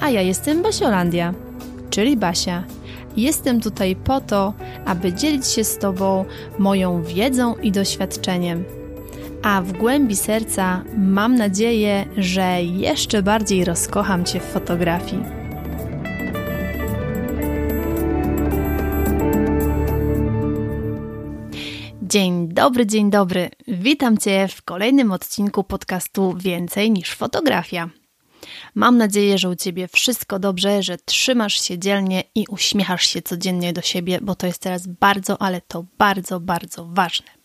A ja jestem Basiolandia, czyli Basia. Jestem tutaj po to, aby dzielić się z Tobą moją wiedzą i doświadczeniem. A w głębi serca mam nadzieję, że jeszcze bardziej rozkocham Cię w fotografii. Dzień dobry, dzień dobry. Witam Cię w kolejnym odcinku podcastu Więcej niż fotografia. Mam nadzieję, że u Ciebie wszystko dobrze, że trzymasz się dzielnie i uśmiechasz się codziennie do siebie, bo to jest teraz bardzo, ale to bardzo, bardzo ważne.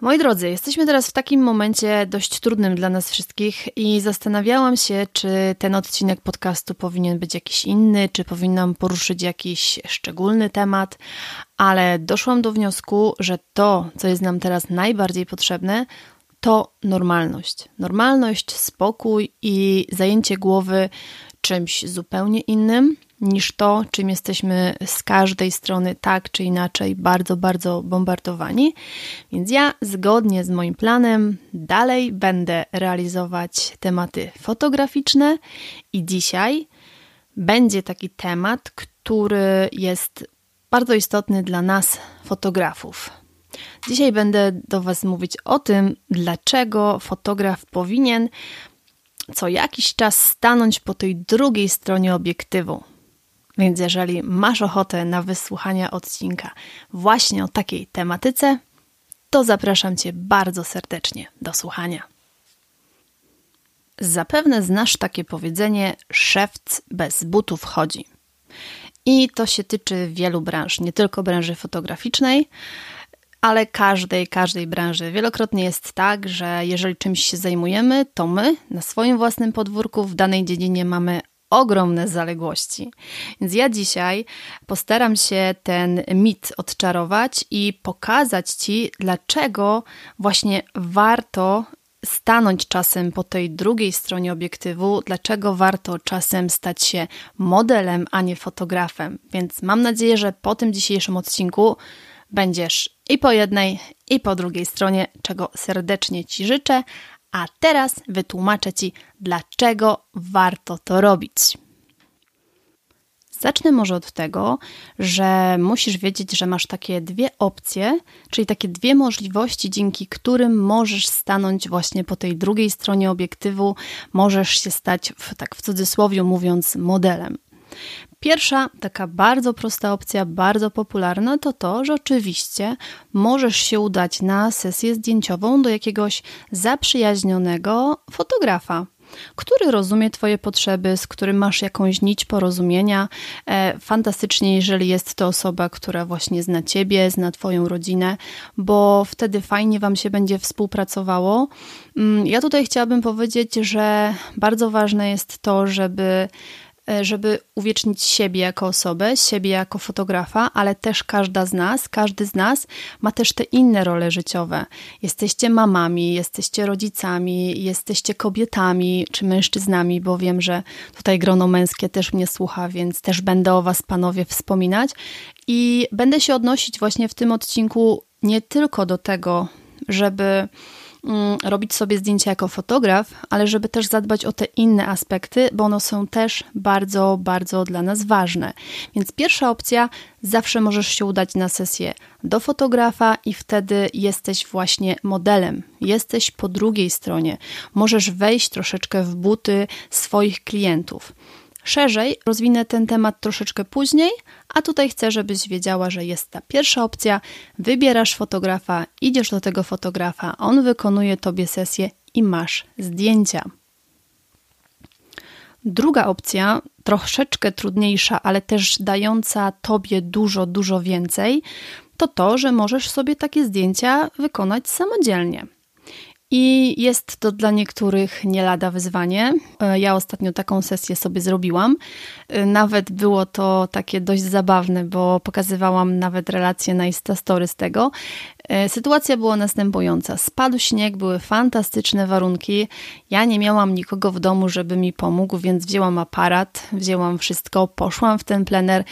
Moi drodzy, jesteśmy teraz w takim momencie dość trudnym dla nas wszystkich i zastanawiałam się, czy ten odcinek podcastu powinien być jakiś inny, czy powinnam poruszyć jakiś szczególny temat, ale doszłam do wniosku, że to, co jest nam teraz najbardziej potrzebne, to normalność. Normalność, spokój i zajęcie głowy czymś zupełnie innym niż to, czym jesteśmy z każdej strony tak czy inaczej bardzo, bardzo bombardowani. Więc ja zgodnie z moim planem dalej będę realizować tematy fotograficzne i dzisiaj będzie taki temat, który jest bardzo istotny dla nas, fotografów. Dzisiaj będę do Was mówić o tym, dlaczego fotograf powinien co jakiś czas stanąć po tej drugiej stronie obiektywu. Więc jeżeli masz ochotę na wysłuchanie odcinka właśnie o takiej tematyce, to zapraszam Cię bardzo serdecznie do słuchania. Zapewne znasz takie powiedzenie: szewc bez butów chodzi. I to się tyczy wielu branż, nie tylko branży fotograficznej, ale każdej, każdej branży. Wielokrotnie jest tak, że jeżeli czymś się zajmujemy, to my na swoim własnym podwórku w danej dziedzinie mamy ogromne zaległości. Więc ja dzisiaj postaram się ten mit odczarować i pokazać Ci, dlaczego właśnie warto stanąć czasem po tej drugiej stronie obiektywu, dlaczego warto czasem stać się modelem, a nie fotografem. Więc mam nadzieję, że po tym dzisiejszym odcinku będziesz i po jednej, i po drugiej stronie, czego serdecznie Ci życzę. A teraz wytłumaczę Ci, dlaczego warto to robić. Zacznę może od tego, że musisz wiedzieć, że masz takie dwie opcje, czyli takie dwie możliwości, dzięki którym możesz stanąć właśnie po tej drugiej stronie obiektywu, możesz się stać, tak w cudzysłowie mówiąc, modelem. Pierwsza, taka bardzo prosta opcja, bardzo popularna, to to, że oczywiście możesz się udać na sesję zdjęciową do jakiegoś zaprzyjaźnionego fotografa który rozumie Twoje potrzeby, z którym masz jakąś nić porozumienia. E, fantastycznie, jeżeli jest to osoba, która właśnie zna Ciebie, zna Twoją rodzinę, bo wtedy fajnie Wam się będzie współpracowało. Mm, ja tutaj chciałabym powiedzieć, że bardzo ważne jest to, żeby żeby uwiecznić siebie jako osobę, siebie jako fotografa, ale też każda z nas, każdy z nas ma też te inne role życiowe. Jesteście mamami, jesteście rodzicami, jesteście kobietami czy mężczyznami, bo wiem, że tutaj grono męskie też mnie słucha, więc też będę o Was, panowie, wspominać. I będę się odnosić właśnie w tym odcinku nie tylko do tego, żeby robić sobie zdjęcia jako fotograf, ale żeby też zadbać o te inne aspekty, bo one są też bardzo, bardzo dla nas ważne. Więc pierwsza opcja, zawsze możesz się udać na sesję do fotografa i wtedy jesteś właśnie modelem. Jesteś po drugiej stronie. Możesz wejść troszeczkę w buty swoich klientów. Szerzej rozwinę ten temat troszeczkę później, a tutaj chcę, żebyś wiedziała, że jest ta pierwsza opcja. Wybierasz fotografa, idziesz do tego fotografa, on wykonuje tobie sesję i masz zdjęcia. Druga opcja, troszeczkę trudniejsza, ale też dająca tobie dużo, dużo więcej, to to, że możesz sobie takie zdjęcia wykonać samodzielnie. I jest to dla niektórych nie lada wyzwanie. E, ja ostatnio taką sesję sobie zrobiłam. E, nawet było to takie dość zabawne, bo pokazywałam nawet relacje na Instastory z tego. E, sytuacja była następująca. Spadł śnieg, były fantastyczne warunki. Ja nie miałam nikogo w domu, żeby mi pomógł, więc wzięłam aparat, wzięłam wszystko, poszłam w ten plener,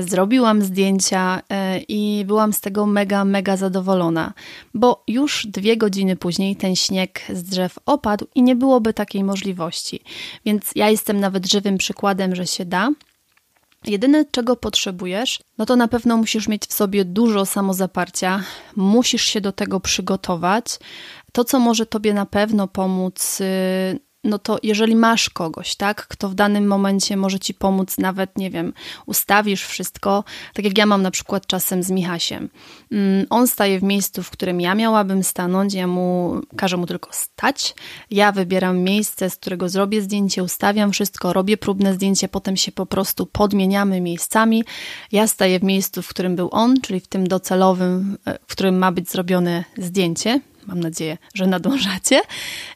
zrobiłam zdjęcia i byłam z tego mega, mega zadowolona, bo już dwie godziny później ten śnieg z drzew opadł i nie byłoby takiej możliwości. Więc ja jestem nawet żywym przykładem, że się da. Jedyne, czego potrzebujesz, no to na pewno musisz mieć w sobie dużo samozaparcia, musisz się do tego przygotować. To, co może Tobie na pewno pomóc, y, no to jeżeli masz kogoś, tak, kto w danym momencie może ci pomóc, nawet nie wiem, ustawisz wszystko, tak jak ja mam na przykład czasem z Michasiem. Mm, on staje w miejscu, w którym ja miałabym stanąć, ja mu każę mu tylko stać. Ja wybieram miejsce, z którego zrobię zdjęcie, ustawiam wszystko, robię próbne zdjęcie, potem się po prostu podmieniamy miejscami. Ja staję w miejscu, w którym był on, czyli w tym docelowym, e, w którym ma być zrobione zdjęcie Mam nadzieję, że nadążacie.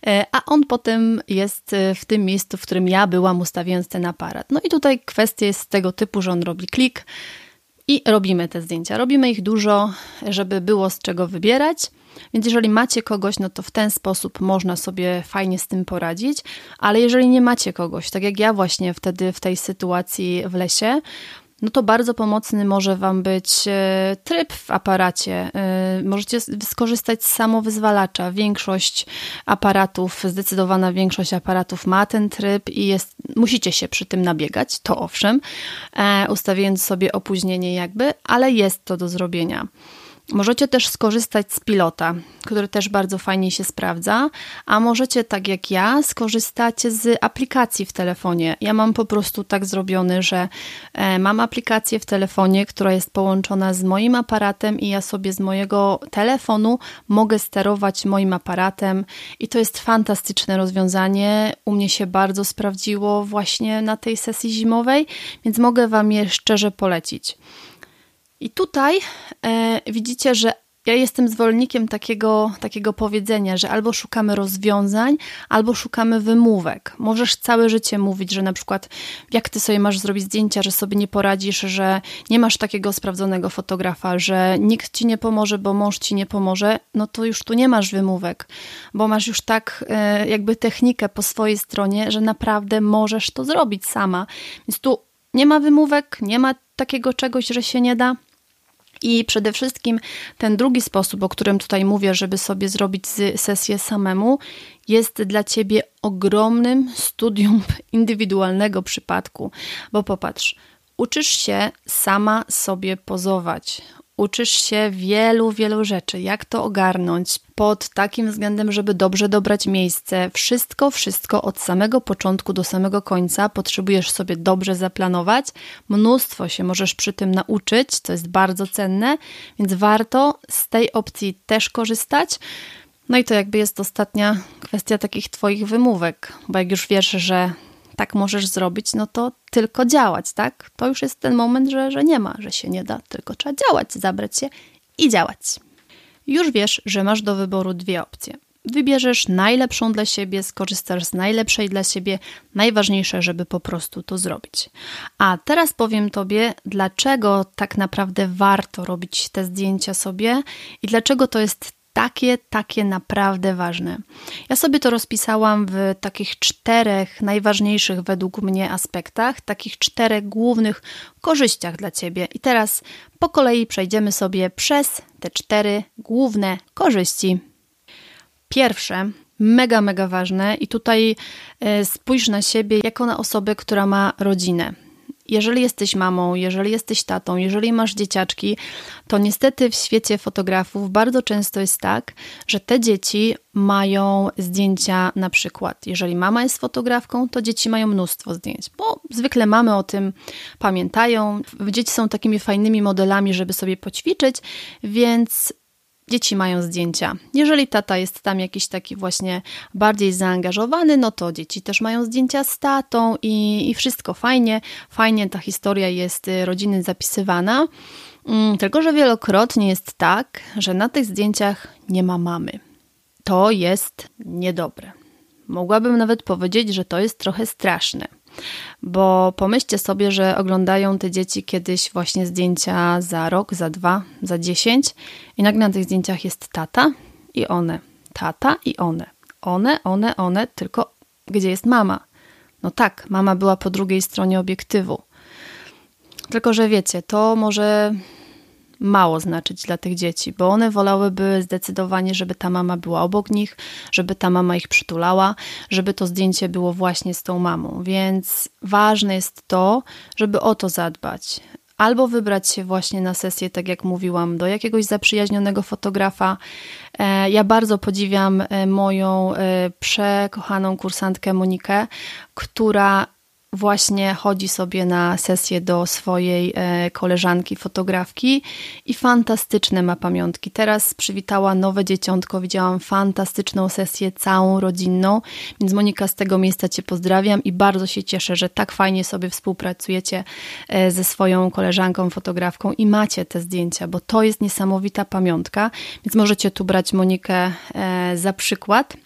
E, a on potem jest e, w tym miejscu, w którym ja byłam, ustawiając ten aparat. No i tutaj kwestia jest tego typu, że on robi klik i robimy te zdjęcia. Robimy ich dużo, żeby było z czego wybierać. Więc jeżeli macie kogoś, no to w ten sposób można sobie fajnie z tym poradzić, ale jeżeli nie macie kogoś, tak jak ja właśnie wtedy w tej sytuacji w lesie, no to bardzo pomocny może Wam być e, tryb w aparacie. E, możecie skorzystać z samowyzwalacza. Większość aparatów, zdecydowana większość aparatów ma ten tryb i jest, musicie się przy tym nabiegać, to owszem, e, ustawiając sobie opóźnienie jakby, ale jest to do zrobienia. Możecie też skorzystać z pilota, który też bardzo fajnie się sprawdza, a możecie tak jak ja skorzystać z aplikacji w telefonie. Ja mam po prostu tak zrobiony, że e, mam aplikację w telefonie, która jest połączona z moim aparatem i ja sobie z mojego telefonu mogę sterować moim aparatem i to jest fantastyczne rozwiązanie. U mnie się bardzo sprawdziło właśnie na tej sesji zimowej, więc mogę Wam je szczerze polecić. I tutaj e, widzicie, że ja jestem zwolennikiem takiego, takiego powiedzenia, że albo szukamy rozwiązań, albo szukamy wymówek. Możesz całe życie mówić, że na przykład jak ty sobie masz zrobić zdjęcia, że sobie nie poradzisz, że nie masz takiego sprawdzonego fotografa, że nikt ci nie pomoże, bo mąż ci nie pomoże, no to już tu nie masz wymówek, bo masz już tak e, jakby technikę po swojej stronie, że naprawdę możesz to zrobić sama. Więc tu nie ma wymówek, nie ma takiego czegoś, że się nie da. I przede wszystkim ten drugi sposób, o którym tutaj mówię, żeby sobie zrobić sesję samemu, jest dla ciebie ogromnym studium indywidualnego przypadku. Bo popatrz, uczysz się sama sobie pozować, uczysz się wielu, wielu rzeczy, jak to ogarnąć pod takim względem, żeby dobrze dobrać miejsce. Wszystko, wszystko od samego początku do samego końca potrzebujesz sobie dobrze zaplanować. Mnóstwo się możesz przy tym nauczyć, co jest bardzo cenne, więc warto z tej opcji też korzystać. No i to jakby jest ostatnia kwestia takich Twoich wymówek, bo jak już wiesz, że tak możesz zrobić, no to tylko działać, tak? To już jest ten moment, że, że nie ma, że się nie da, tylko trzeba działać, zabrać się i działać. Już wiesz, że masz do wyboru dwie opcje. Wybierzesz najlepszą dla siebie, skorzystasz z najlepszej dla siebie, najważniejsze, żeby po prostu to zrobić. A teraz powiem Tobie, dlaczego tak naprawdę warto robić te zdjęcia sobie i dlaczego to jest takie, takie naprawdę ważne. Ja sobie to rozpisałam w takich czterech najważniejszych według mnie aspektach, takich czterech głównych korzyściach dla Ciebie. I teraz po kolei przejdziemy sobie przez te cztery główne korzyści. Pierwsze, mega, mega ważne, i tutaj e, spójrz na siebie jako na osobę, która ma rodzinę jeżeli jesteś mamą, jeżeli jesteś tatą, jeżeli masz dzieciaczki, to niestety w świecie fotografów bardzo często jest tak, że te dzieci mają zdjęcia na przykład. Jeżeli mama jest fotografką, to dzieci mają mnóstwo zdjęć, bo zwykle mamy o tym pamiętają. Dzieci są takimi fajnymi modelami, żeby sobie poćwiczyć, więc dzieci mają zdjęcia. Jeżeli tata jest tam jakiś taki właśnie bardziej zaangażowany, no to dzieci też mają zdjęcia z tatą i, i wszystko fajnie. Fajnie ta historia jest y, rodziny zapisywana. Mm, tylko, że wielokrotnie jest tak, że na tych zdjęciach nie ma mamy. to jest niedobre. Mogłabym nawet powiedzieć, że to jest trochę straszne. Bo pomyślcie sobie, że oglądają te dzieci kiedyś właśnie zdjęcia za rok, za dwa, za dziesięć, i nagle na tych zdjęciach jest tata i one, tata i one, one, one, one, tylko gdzie jest mama? No tak, mama była po drugiej stronie obiektywu. Tylko, że wiecie, to może mało znaczyć dla tych dzieci, bo one wolałyby zdecydowanie, żeby ta mama była obok nich, żeby ta mama ich przytulała, żeby to zdjęcie było właśnie z tą mamą. Więc ważne jest to, żeby o to zadbać. Albo wybrać się właśnie na sesję, tak jak mówiłam, do jakiegoś zaprzyjaźnionego fotografa. E, ja bardzo podziwiam e, moją e, przekochaną kursantkę Monikę, która właśnie chodzi sobie na sesję do swojej e, koleżanki fotografki i fantastyczne ma pamiątki. Teraz przywitała nowe dzieciątko, widziałam fantastyczną sesję, całą rodzinną, więc Monika z tego miejsca Cię pozdrawiam i bardzo się cieszę, że tak fajnie sobie współpracujecie e, ze swoją koleżanką fotografką i macie te zdjęcia, bo to jest niesamowita pamiątka, więc możecie tu brać Monikę e, za przykład.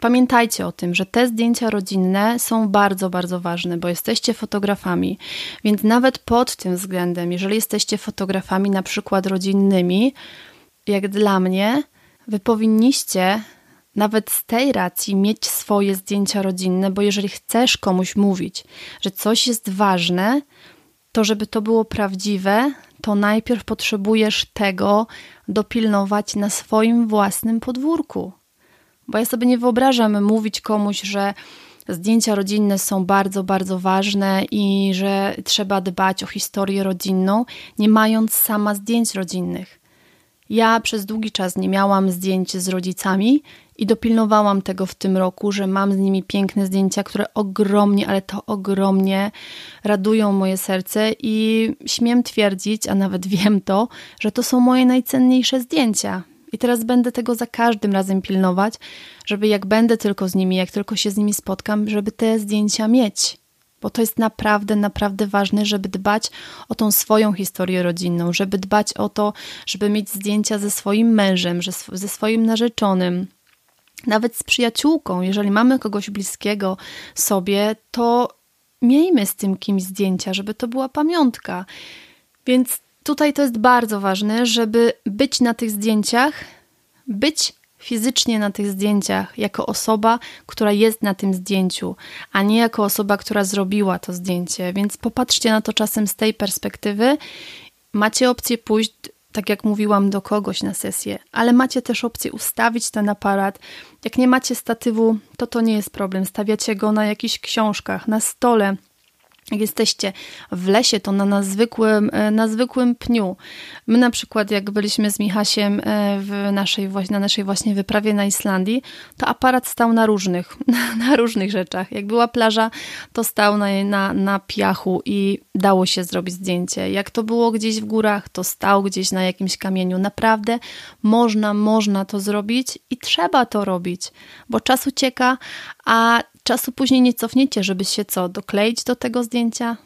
Pamiętajcie o tym, że te zdjęcia rodzinne są bardzo, bardzo ważne, bo jesteście fotografami, więc nawet pod tym względem, jeżeli jesteście fotografami na przykład rodzinnymi, jak dla mnie, wy powinniście nawet z tej racji mieć swoje zdjęcia rodzinne, bo jeżeli chcesz komuś mówić, że coś jest ważne, to żeby to było prawdziwe, to najpierw potrzebujesz tego dopilnować na swoim własnym podwórku. Bo ja sobie nie wyobrażam mówić komuś, że zdjęcia rodzinne są bardzo, bardzo ważne i że trzeba dbać o historię rodzinną, nie mając sama zdjęć rodzinnych. Ja przez długi czas nie miałam zdjęć z rodzicami i dopilnowałam tego w tym roku, że mam z nimi piękne zdjęcia, które ogromnie, ale to ogromnie radują moje serce i śmiem twierdzić, a nawet wiem to, że to są moje najcenniejsze zdjęcia. I teraz będę tego za każdym razem pilnować, żeby jak będę tylko z nimi, jak tylko się z nimi spotkam, żeby te zdjęcia mieć. Bo to jest naprawdę, naprawdę ważne, żeby dbać o tą swoją historię rodzinną, żeby dbać o to, żeby mieć zdjęcia ze swoim mężem, ze swoim narzeczonym, nawet z przyjaciółką. Jeżeli mamy kogoś bliskiego sobie, to miejmy z tym kimś zdjęcia, żeby to była pamiątka. Więc tutaj to jest bardzo ważne, żeby być na tych zdjęciach, być fizycznie na tych zdjęciach jako osoba, która jest na tym zdjęciu, a nie jako osoba, która zrobiła to zdjęcie. Więc popatrzcie na to czasem z tej perspektywy. Macie opcję pójść, tak jak mówiłam, do kogoś na sesję, ale macie też opcję ustawić ten aparat. Jak nie macie statywu, to to nie jest problem. Stawiacie go na jakichś książkach, na stole jak jesteście w lesie, to na, na, zwykłym, e, na zwykłym pniu. My na przykład, jak byliśmy z Michasiem e, w naszej, na naszej właśnie wyprawie na Islandii, to aparat stał na różnych, na różnych rzeczach. Jak była plaża, to stał na, na, na piachu i dało się zrobić zdjęcie. Jak to było gdzieś w górach, to stał gdzieś na jakimś kamieniu. Naprawdę można, można to zrobić i trzeba to robić, bo czas ucieka, a czasu później nie cofniecie, żeby się co, dokleić do tego zdjęcia?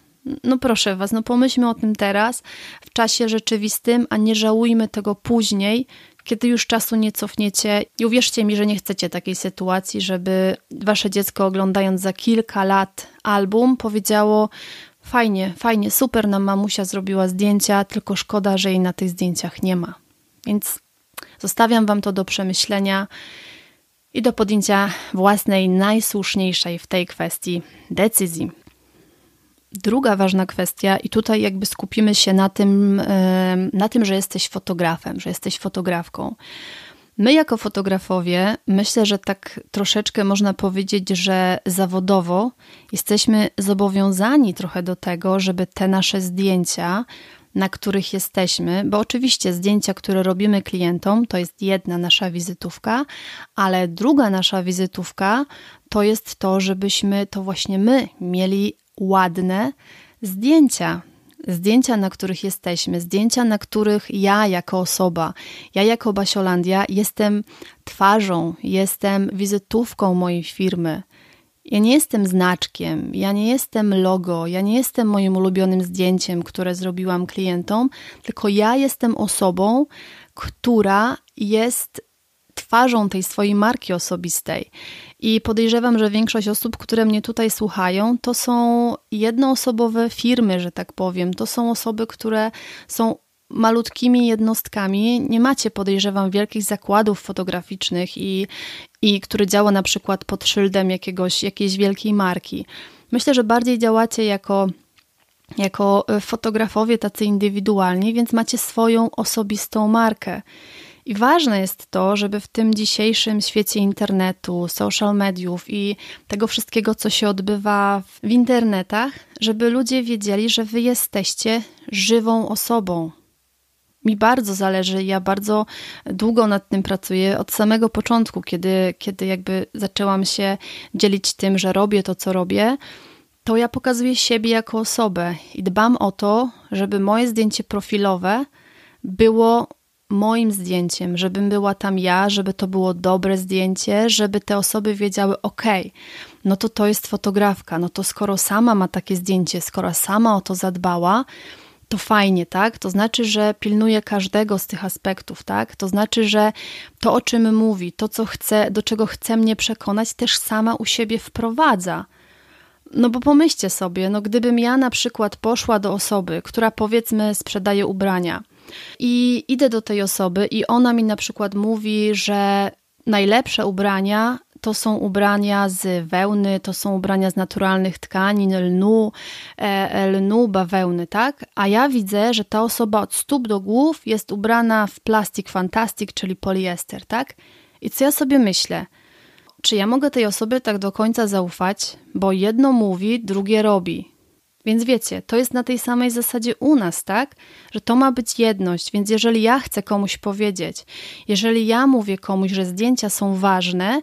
No proszę Was, no pomyślmy o tym teraz, w czasie rzeczywistym, a nie żałujmy tego później, kiedy już czasu nie cofniecie. I uwierzcie mi, że nie chcecie takiej sytuacji, żeby Wasze dziecko oglądając za kilka lat album powiedziało fajnie, fajnie, super nam mamusia zrobiła zdjęcia, tylko szkoda, że jej na tych zdjęciach nie ma. Więc zostawiam Wam to do przemyślenia i do podjęcia własnej, najsłuszniejszej w tej kwestii decyzji. Druga ważna kwestia, i tutaj jakby skupimy się na tym, na tym, że jesteś fotografem, że jesteś fotografką. My, jako fotografowie, myślę, że tak troszeczkę można powiedzieć, że zawodowo jesteśmy zobowiązani trochę do tego, żeby te nasze zdjęcia na których jesteśmy, bo oczywiście zdjęcia, które robimy klientom, to jest jedna nasza wizytówka, ale druga nasza wizytówka to jest to, żebyśmy to właśnie my mieli ładne zdjęcia. Zdjęcia, na których jesteśmy, zdjęcia, na których ja jako osoba, ja jako Basiolandia jestem twarzą, jestem wizytówką mojej firmy. Ja nie jestem znaczkiem, ja nie jestem logo, ja nie jestem moim ulubionym zdjęciem, które zrobiłam klientom, tylko ja jestem osobą, która jest twarzą tej swojej marki osobistej. I podejrzewam, że większość osób, które mnie tutaj słuchają, to są jednoosobowe firmy, że tak powiem. To są osoby, które są malutkimi jednostkami. Nie macie, podejrzewam, wielkich zakładów fotograficznych i, i który działa na przykład pod szyldem jakiegoś, jakiejś wielkiej marki. Myślę, że bardziej działacie jako jako fotografowie tacy indywidualni, więc macie swoją osobistą markę. I ważne jest to, żeby w tym dzisiejszym świecie internetu, social mediów i tego wszystkiego, co się odbywa w internetach, żeby ludzie wiedzieli, że wy jesteście żywą osobą. Mi bardzo zależy, ja bardzo długo nad tym pracuję, od samego początku, kiedy, kiedy jakby zaczęłam się dzielić tym, że robię to, co robię, to ja pokazuję siebie jako osobę i dbam o to, żeby moje zdjęcie profilowe było moim zdjęciem, żebym była tam ja, żeby to było dobre zdjęcie, żeby te osoby wiedziały, ok, no to to jest fotografka, no to skoro sama ma takie zdjęcie, skoro sama o to zadbała, to fajnie, tak? To znaczy, że pilnuje każdego z tych aspektów, tak? To znaczy, że to, o czym mówi, to, co chce, do czego chce mnie przekonać, też sama u siebie wprowadza. No bo pomyślcie sobie, no gdybym ja na przykład poszła do osoby, która powiedzmy sprzedaje ubrania, i idę do tej osoby i ona mi na przykład mówi, że najlepsze ubrania to są ubrania z wełny, to są ubrania z naturalnych tkanin, lnu, e, e, lnu, bawełny, tak? A ja widzę, że ta osoba od stóp do głów jest ubrana w plastik fantastic, czyli poliester, tak? I co ja sobie myślę? Czy ja mogę tej osobie tak do końca zaufać, bo jedno mówi, drugie robi. Więc wiecie, to jest na tej samej zasadzie u nas, tak? Że to ma być jedność. Więc jeżeli ja chcę komuś powiedzieć, jeżeli ja mówię komuś, że zdjęcia są ważne,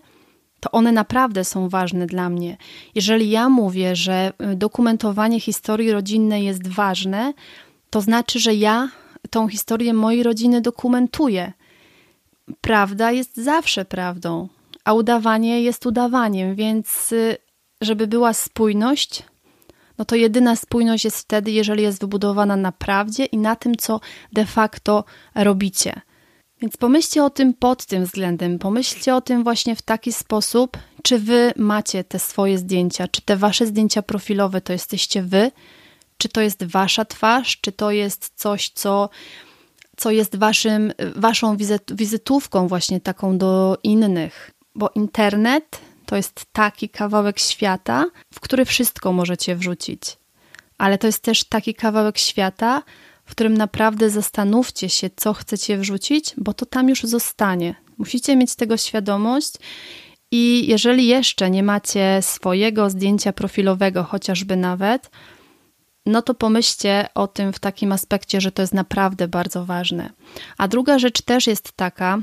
to one naprawdę są ważne dla mnie. Jeżeli ja mówię, że y, dokumentowanie historii rodzinnej jest ważne, to znaczy, że ja tą historię mojej rodziny dokumentuję. Prawda jest zawsze prawdą, a udawanie jest udawaniem, więc y, żeby była spójność, no to jedyna spójność jest wtedy, jeżeli jest wybudowana na prawdzie i na tym, co de facto robicie. Więc pomyślcie o tym pod tym względem, pomyślcie o tym właśnie w taki sposób, czy wy macie te swoje zdjęcia, czy te wasze zdjęcia profilowe to jesteście wy, czy to jest wasza twarz, czy to jest coś, co, co jest waszym, waszą wizytówką właśnie taką do innych. Bo internet to jest taki kawałek świata, w który wszystko możecie wrzucić. Ale to jest też taki kawałek świata, w którym naprawdę zastanówcie się, co chcecie wrzucić, bo to tam już zostanie. Musicie mieć tego świadomość. I jeżeli jeszcze nie macie swojego zdjęcia profilowego, chociażby nawet, no to pomyślcie o tym w takim aspekcie, że to jest naprawdę bardzo ważne. A druga rzecz też jest taka: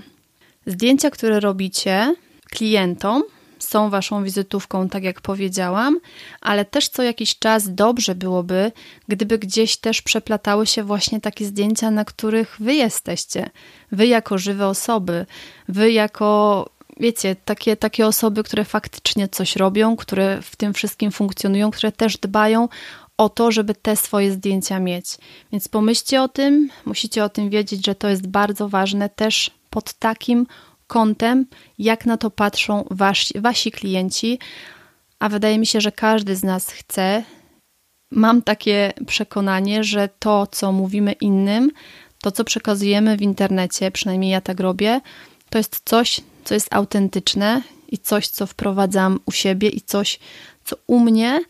zdjęcia, które robicie klientom, są Waszą wizytówką, tak jak powiedziałam, ale też co jakiś czas dobrze byłoby, gdyby gdzieś też przeplatały się właśnie takie zdjęcia, na których Wy jesteście. Wy jako żywe osoby, Wy jako wiecie, takie, takie osoby, które faktycznie coś robią, które w tym wszystkim funkcjonują, które też dbają o to, żeby te swoje zdjęcia mieć. Więc pomyślcie o tym, musicie o tym wiedzieć, że to jest bardzo ważne też pod takim kątem, jak na to patrzą wasi, wasi klienci, a wydaje mi się, że każdy z nas chce. Mam takie przekonanie, że to, co mówimy innym, to, co przekazujemy w internecie, przynajmniej ja tak robię, to jest coś, co jest autentyczne i coś, co wprowadzam u siebie i coś, co u mnie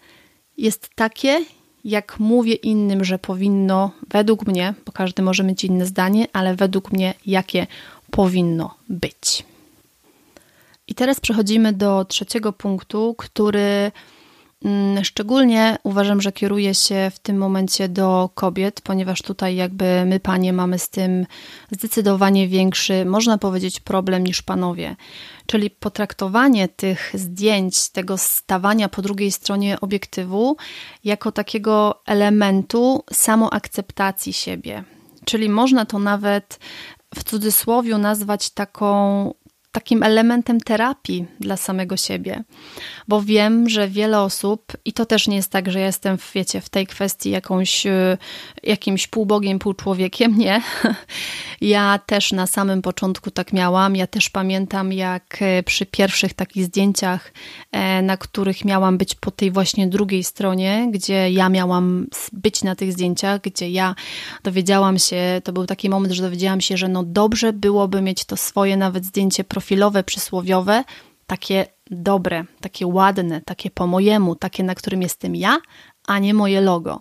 jest takie, jak mówię innym, że powinno, według mnie, bo każdy może mieć inne zdanie, ale według mnie, jakie powinno być. I teraz przechodzimy do trzeciego punktu, który mm, szczególnie uważam, że kieruje się w tym momencie do kobiet, ponieważ tutaj jakby my panie mamy z tym zdecydowanie większy, można powiedzieć, problem niż panowie. Czyli potraktowanie tych zdjęć, tego stawania po drugiej stronie obiektywu jako takiego elementu samoakceptacji siebie. Czyli można to nawet w cudzysłowie nazwać taką takim elementem terapii dla samego siebie, bo wiem, że wiele osób, i to też nie jest tak, że ja jestem, wiecie, w tej kwestii jakąś, y, jakimś półbogiem, półczłowiekiem, nie. Ja też na samym początku tak miałam. Ja też pamiętam, jak e, przy pierwszych takich zdjęciach, e, na których miałam być po tej właśnie drugiej stronie, gdzie ja miałam być na tych zdjęciach, gdzie ja dowiedziałam się, to był taki moment, że dowiedziałam się, że no dobrze byłoby mieć to swoje nawet zdjęcie profilowe, przysłowiowe, takie dobre, takie ładne, takie po mojemu, takie, na którym jestem ja, a nie moje logo.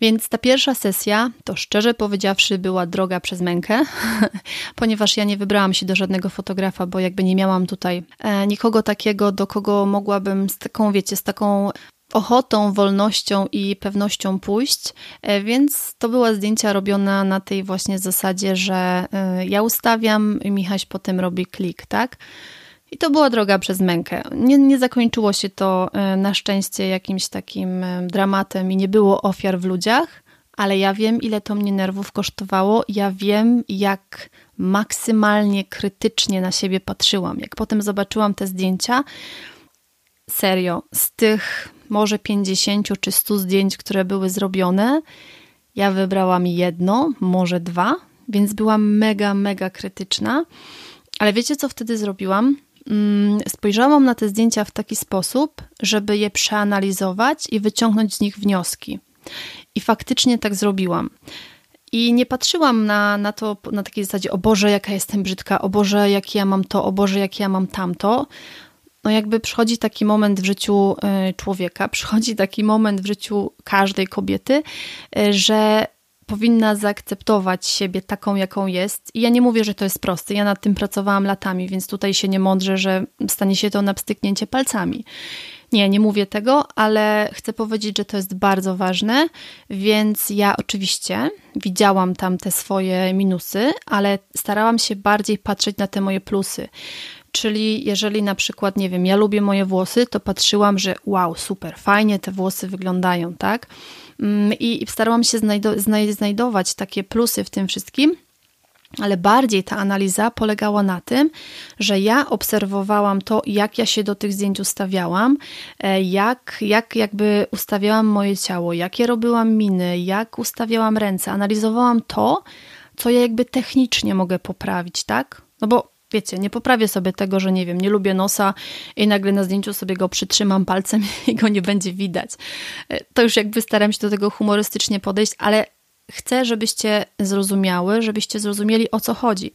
Więc ta pierwsza sesja, to szczerze powiedziawszy, była droga przez mękę, ponieważ ja nie wybrałam się do żadnego fotografa, bo jakby nie miałam tutaj e, nikogo takiego, do kogo mogłabym z taką, wiecie, z taką ochotą, wolnością i pewnością pójść, e, więc to była zdjęcia robiona na tej właśnie zasadzie, że e, ja ustawiam, Michaś potem robi klik, tak? I to była droga przez mękę. Nie, nie zakończyło się to e, na szczęście jakimś takim dramatem i nie było ofiar w ludziach, ale ja wiem, ile to mnie nerwów kosztowało. Ja wiem, jak maksymalnie krytycznie na siebie patrzyłam. Jak potem zobaczyłam te zdjęcia, serio, z tych może 50 czy 100 zdjęć, które były zrobione, ja wybrałam jedno, może dwa, więc byłam mega, mega krytyczna. Ale wiecie, co wtedy zrobiłam? Mm, spojrzałam na te zdjęcia w taki sposób, żeby je przeanalizować i wyciągnąć z nich wnioski. I faktycznie tak zrobiłam. I nie patrzyłam na, na to na takiej zasadzie, o Boże, jaka jestem brzydka, o Boże, jak ja mam to, o Boże, jak ja mam tamto, no jakby przychodzi taki moment w życiu y, człowieka, przychodzi taki moment w życiu każdej kobiety, y, że powinna zaakceptować siebie taką, jaką jest. I ja nie mówię, że to jest proste. Ja nad tym pracowałam latami, więc tutaj się nie mądrze, że stanie się to na pstyknięcie palcami. Nie, nie mówię tego, ale chcę powiedzieć, że to jest bardzo ważne, więc ja oczywiście widziałam tam te swoje minusy, ale starałam się bardziej patrzeć na te moje plusy. Czyli jeżeli na przykład, nie wiem, ja lubię moje włosy, to patrzyłam, że wow, super, fajnie te włosy wyglądają, tak? Mm, I starałam się znajdo- znajdować takie plusy w tym wszystkim. Ale bardziej ta analiza polegała na tym, że ja obserwowałam to, jak ja się do tych zdjęć ustawiałam, e, jak, jak jakby ustawiałam moje ciało, jakie robiłam miny, jak ustawiałam ręce. Analizowałam to, co ja jakby technicznie mogę poprawić, tak? No bo wiecie, nie poprawię sobie tego, że nie wiem, nie lubię nosa i nagle na zdjęciu sobie go przytrzymam palcem i go nie będzie widać. E, to już jakby staram się do tego humorystycznie podejść, ale chcę, żebyście zrozumiały, żebyście zrozumieli o co chodzi.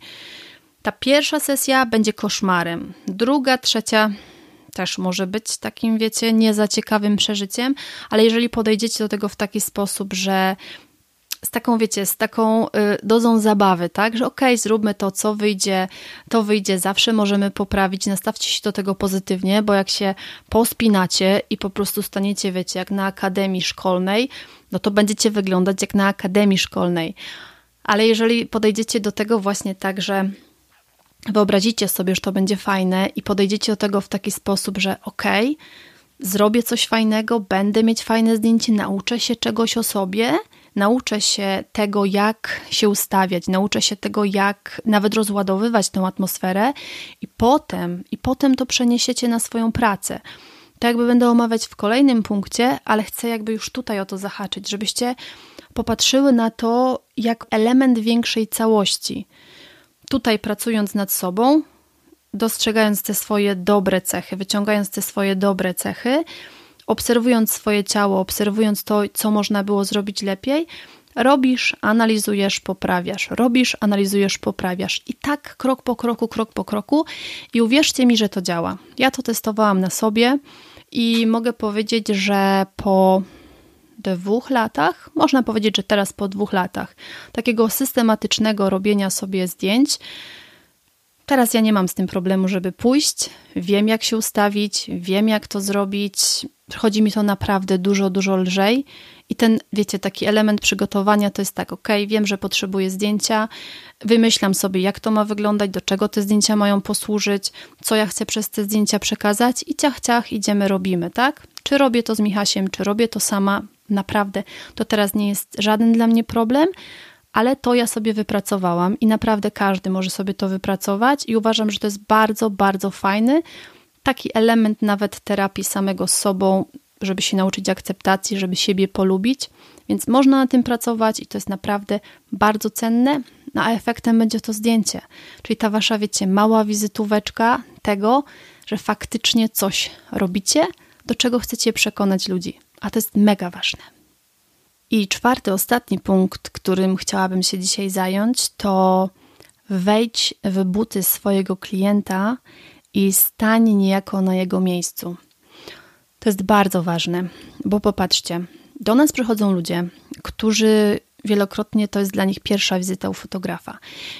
Ta pierwsza sesja będzie koszmarem, druga, trzecia też może być takim, wiecie, nie za ciekawym przeżyciem, ale jeżeli podejdziecie do tego w taki sposób, że z taką, wiecie, z taką y, dozą zabawy, tak, że okej, okay, zróbmy to, co wyjdzie, to wyjdzie, zawsze możemy poprawić, nastawcie się do tego pozytywnie, bo jak się pospinacie i po prostu staniecie, wiecie, jak na akademii szkolnej, no to będziecie wyglądać jak na akademii szkolnej. Ale jeżeli podejdziecie do tego właśnie tak, że wyobrazicie sobie, że to będzie fajne i podejdziecie do tego w taki sposób, że okej, okay, zrobię coś fajnego, będę mieć fajne zdjęcie, nauczę się czegoś o sobie – nauczę się tego, jak się ustawiać, nauczę się tego, jak nawet rozładowywać tą atmosferę i potem, i potem to przeniesiecie na swoją pracę. To jakby będę omawiać w kolejnym punkcie, ale chcę jakby już tutaj o to zahaczyć, żebyście popatrzyły na to jak element większej całości. Tutaj pracując nad sobą, dostrzegając te swoje dobre cechy, wyciągając te swoje dobre cechy, obserwując swoje ciało, obserwując to, co można było zrobić lepiej, robisz, analizujesz, poprawiasz, robisz, analizujesz, poprawiasz. I tak krok po kroku, krok po kroku. I uwierzcie mi, że to działa. Ja to testowałam na sobie i mogę powiedzieć, że po dwóch latach, można powiedzieć, że teraz po dwóch latach takiego systematycznego robienia sobie zdjęć, Teraz ja nie mam z tym problemu, żeby pójść. Wiem, jak się ustawić, wiem, jak to zrobić. Chodzi mi to naprawdę dużo, dużo lżej. I ten, wiecie, taki element przygotowania to jest tak, ok, wiem, że potrzebuję zdjęcia, wymyślam sobie, jak to ma wyglądać, do czego te zdjęcia mają posłużyć, co ja chcę przez te zdjęcia przekazać i ciach, ciach, idziemy, robimy, tak? Czy robię to z Michasiem, czy robię to sama, naprawdę, to teraz nie jest żaden dla mnie problem, ale to ja sobie wypracowałam i naprawdę każdy może sobie to wypracować i uważam, że to jest bardzo, bardzo fajny taki element nawet terapii samego z sobą, żeby się nauczyć akceptacji, żeby siebie polubić. Więc można na tym pracować i to jest naprawdę bardzo cenne, no a efektem będzie to zdjęcie. Czyli ta wasza, wiecie, mała wizytóweczka tego, że faktycznie coś robicie, do czego chcecie przekonać ludzi. A to jest mega ważne. I czwarty, ostatni punkt, którym chciałabym się dzisiaj zająć, to wejdź w buty swojego klienta i stań niejako na jego miejscu. To jest bardzo ważne, bo popatrzcie, do nas przychodzą ludzie, którzy wielokrotnie to jest dla nich pierwsza wizyta u fotografa.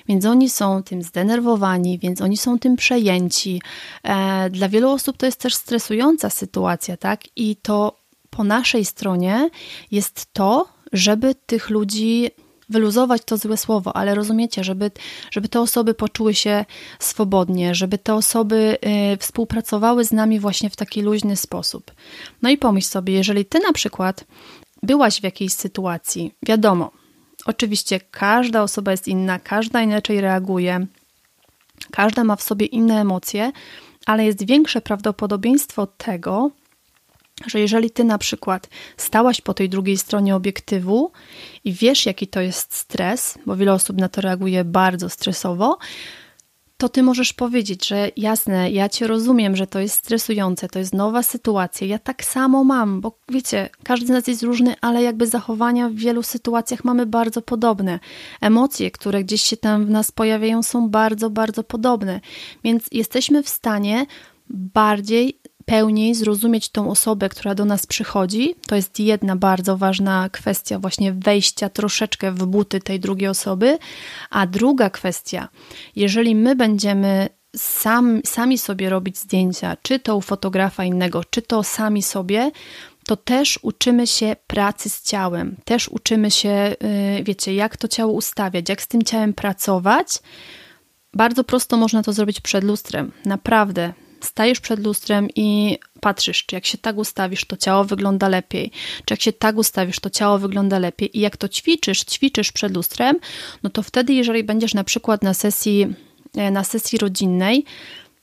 Więc oni są tym zdenerwowani, więc oni są tym przejęci. E, dla wielu osób to jest też stresująca sytuacja, tak? I to po naszej stronie jest to, żeby tych ludzi wyluzować to złe słowo, ale rozumiecie, żeby, żeby te osoby poczuły się swobodnie, żeby te osoby y, współpracowały z nami właśnie w taki luźny sposób. No i pomyśl sobie, jeżeli ty na przykład byłaś w jakiejś sytuacji, wiadomo, oczywiście każda osoba jest inna, każda inaczej reaguje, każda ma w sobie inne emocje, ale jest większe prawdopodobieństwo tego, że jeżeli ty na przykład stałaś po tej drugiej stronie obiektywu i wiesz, jaki to jest stres, bo wiele osób na to reaguje bardzo stresowo, to ty możesz powiedzieć, że jasne, ja cię rozumiem, że to jest stresujące, to jest nowa sytuacja. Ja tak samo mam, bo wiecie, każdy z nas jest różny, ale jakby zachowania w wielu sytuacjach mamy bardzo podobne. Emocje, które gdzieś się tam w nas pojawiają, są bardzo, bardzo podobne. Więc jesteśmy w stanie bardziej pełniej zrozumieć tą osobę, która do nas przychodzi. To jest jedna bardzo ważna kwestia, właśnie wejścia troszeczkę w buty tej drugiej osoby. A druga kwestia, jeżeli my będziemy sam, sami sobie robić zdjęcia, czy to u fotografa innego, czy to sami sobie, to też uczymy się pracy z ciałem, też uczymy się, y, wiecie, jak to ciało ustawiać, jak z tym ciałem pracować. Bardzo prosto można to zrobić przed lustrem. Naprawdę, stajesz przed lustrem i patrzysz, czy jak się tak ustawisz, to ciało wygląda lepiej, czy jak się tak ustawisz, to ciało wygląda lepiej. I jak to ćwiczysz, ćwiczysz przed lustrem, no to wtedy, jeżeli będziesz na przykład na sesji, e, na sesji rodzinnej,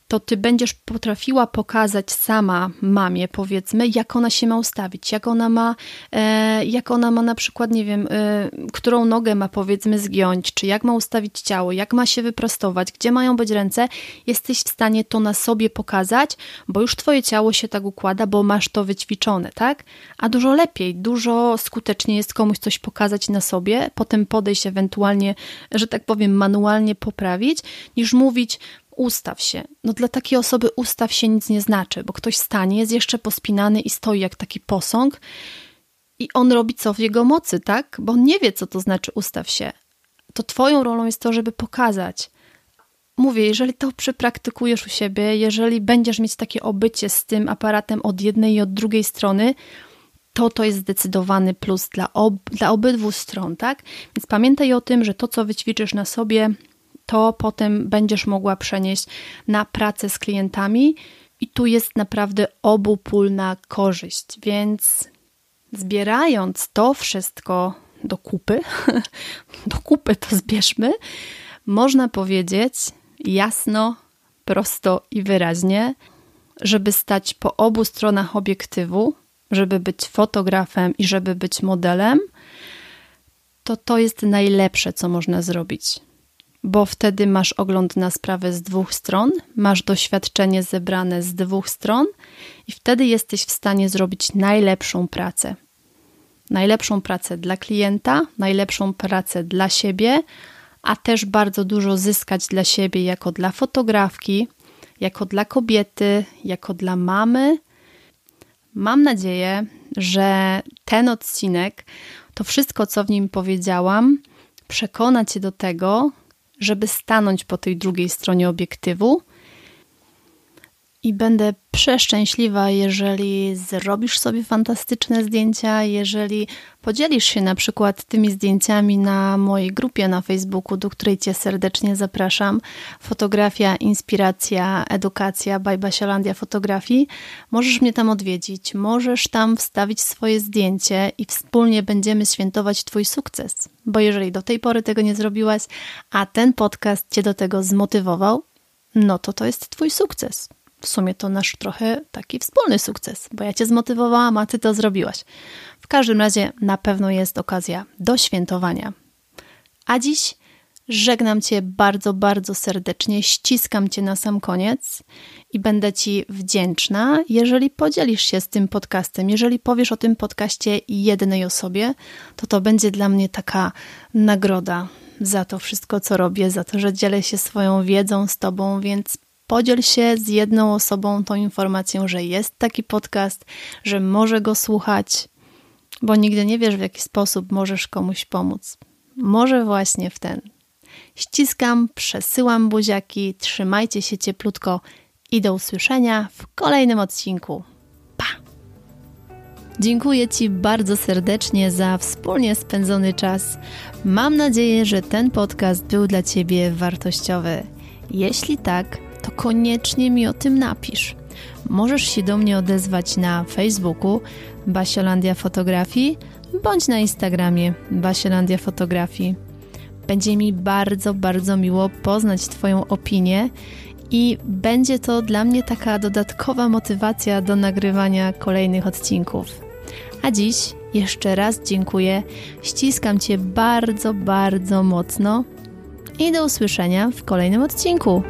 to ty będziesz potrafiła pokazać sama mamie, powiedzmy, jak ona się ma ustawić, jak ona ma, e, jak ona ma na przykład, nie wiem, e, którą nogę ma powiedzmy zgiąć, czy jak ma ustawić ciało, jak ma się wyprostować, gdzie mają być ręce, jesteś w stanie to na sobie pokazać, bo już twoje ciało się tak układa, bo masz to wyćwiczone, tak? A dużo lepiej, dużo skuteczniej jest komuś coś pokazać na sobie, potem podejść ewentualnie, że tak powiem, manualnie poprawić, niż mówić, ustaw się. No dla takiej osoby ustaw się nic nie znaczy, bo ktoś stanie, jest jeszcze pospinany i stoi jak taki posąg i on robi co w jego mocy, tak? Bo on nie wie, co to znaczy ustaw się. To twoją rolą jest to, żeby pokazać. Mówię, jeżeli to przepraktykujesz u siebie, jeżeli będziesz mieć takie obycie z tym aparatem od jednej i od drugiej strony, to to jest zdecydowany plus dla, ob dla obydwu stron, tak? Więc pamiętaj o tym, że to, co wyćwiczysz na sobie, to potem będziesz mogła przenieść na pracę z klientami i tu jest naprawdę obopólna korzyść. Więc zbierając to wszystko do kupy, do kupy to zbierzmy, można powiedzieć jasno, prosto i wyraźnie, żeby stać po obu stronach obiektywu, żeby być fotografem i żeby być modelem, to to jest najlepsze, co można zrobić bo wtedy masz ogląd na sprawę z dwóch stron, masz doświadczenie zebrane z dwóch stron i wtedy jesteś w stanie zrobić najlepszą pracę. Najlepszą pracę dla klienta, najlepszą pracę dla siebie, a też bardzo dużo zyskać dla siebie jako dla fotografki, jako dla kobiety, jako dla mamy. Mam nadzieję, że ten odcinek, to wszystko, co w nim powiedziałam, przekona Cię do tego, żeby stanąć po tej drugiej stronie obiektywu i będę przeszczęśliwa, jeżeli zrobisz sobie fantastyczne zdjęcia, jeżeli podzielisz się na przykład tymi zdjęciami na mojej grupie na Facebooku, do której Cię serdecznie zapraszam. Fotografia, inspiracja, edukacja by Fotografii. Możesz mnie tam odwiedzić, możesz tam wstawić swoje zdjęcie i wspólnie będziemy świętować Twój sukces. Bo jeżeli do tej pory tego nie zrobiłaś, a ten podcast Cię do tego zmotywował, no to to jest Twój sukces w sumie to nasz trochę taki wspólny sukces, bo ja Cię zmotywowałam, a Ty to zrobiłaś. W każdym razie na pewno jest okazja do świętowania. A dziś żegnam Cię bardzo, bardzo serdecznie, ściskam Cię na sam koniec i będę Ci wdzięczna, jeżeli podzielisz się z tym podcastem, jeżeli powiesz o tym podcaście jednej osobie, to to będzie dla mnie taka nagroda za to wszystko, co robię, za to, że dzielę się swoją wiedzą z Tobą, więc Podziel się z jedną osobą tą informacją, że jest taki podcast, że może go słuchać, bo nigdy nie wiesz, w jaki sposób możesz komuś pomóc. Może właśnie w ten. Ściskam, przesyłam buziaki, trzymajcie się cieplutko i do usłyszenia w kolejnym odcinku. Pa! Dziękuję Ci bardzo serdecznie za wspólnie spędzony czas. Mam nadzieję, że ten podcast był dla Ciebie wartościowy. Jeśli tak, to koniecznie mi o tym napisz. Możesz się do mnie odezwać na Facebooku Basiolandia Fotografii bądź na Instagramie Basiolandia Fotografii. Będzie mi bardzo, bardzo miło poznać Twoją opinię i będzie to dla mnie taka dodatkowa motywacja do nagrywania kolejnych odcinków. A dziś jeszcze raz dziękuję, ściskam Cię bardzo, bardzo mocno i do usłyszenia w kolejnym odcinku.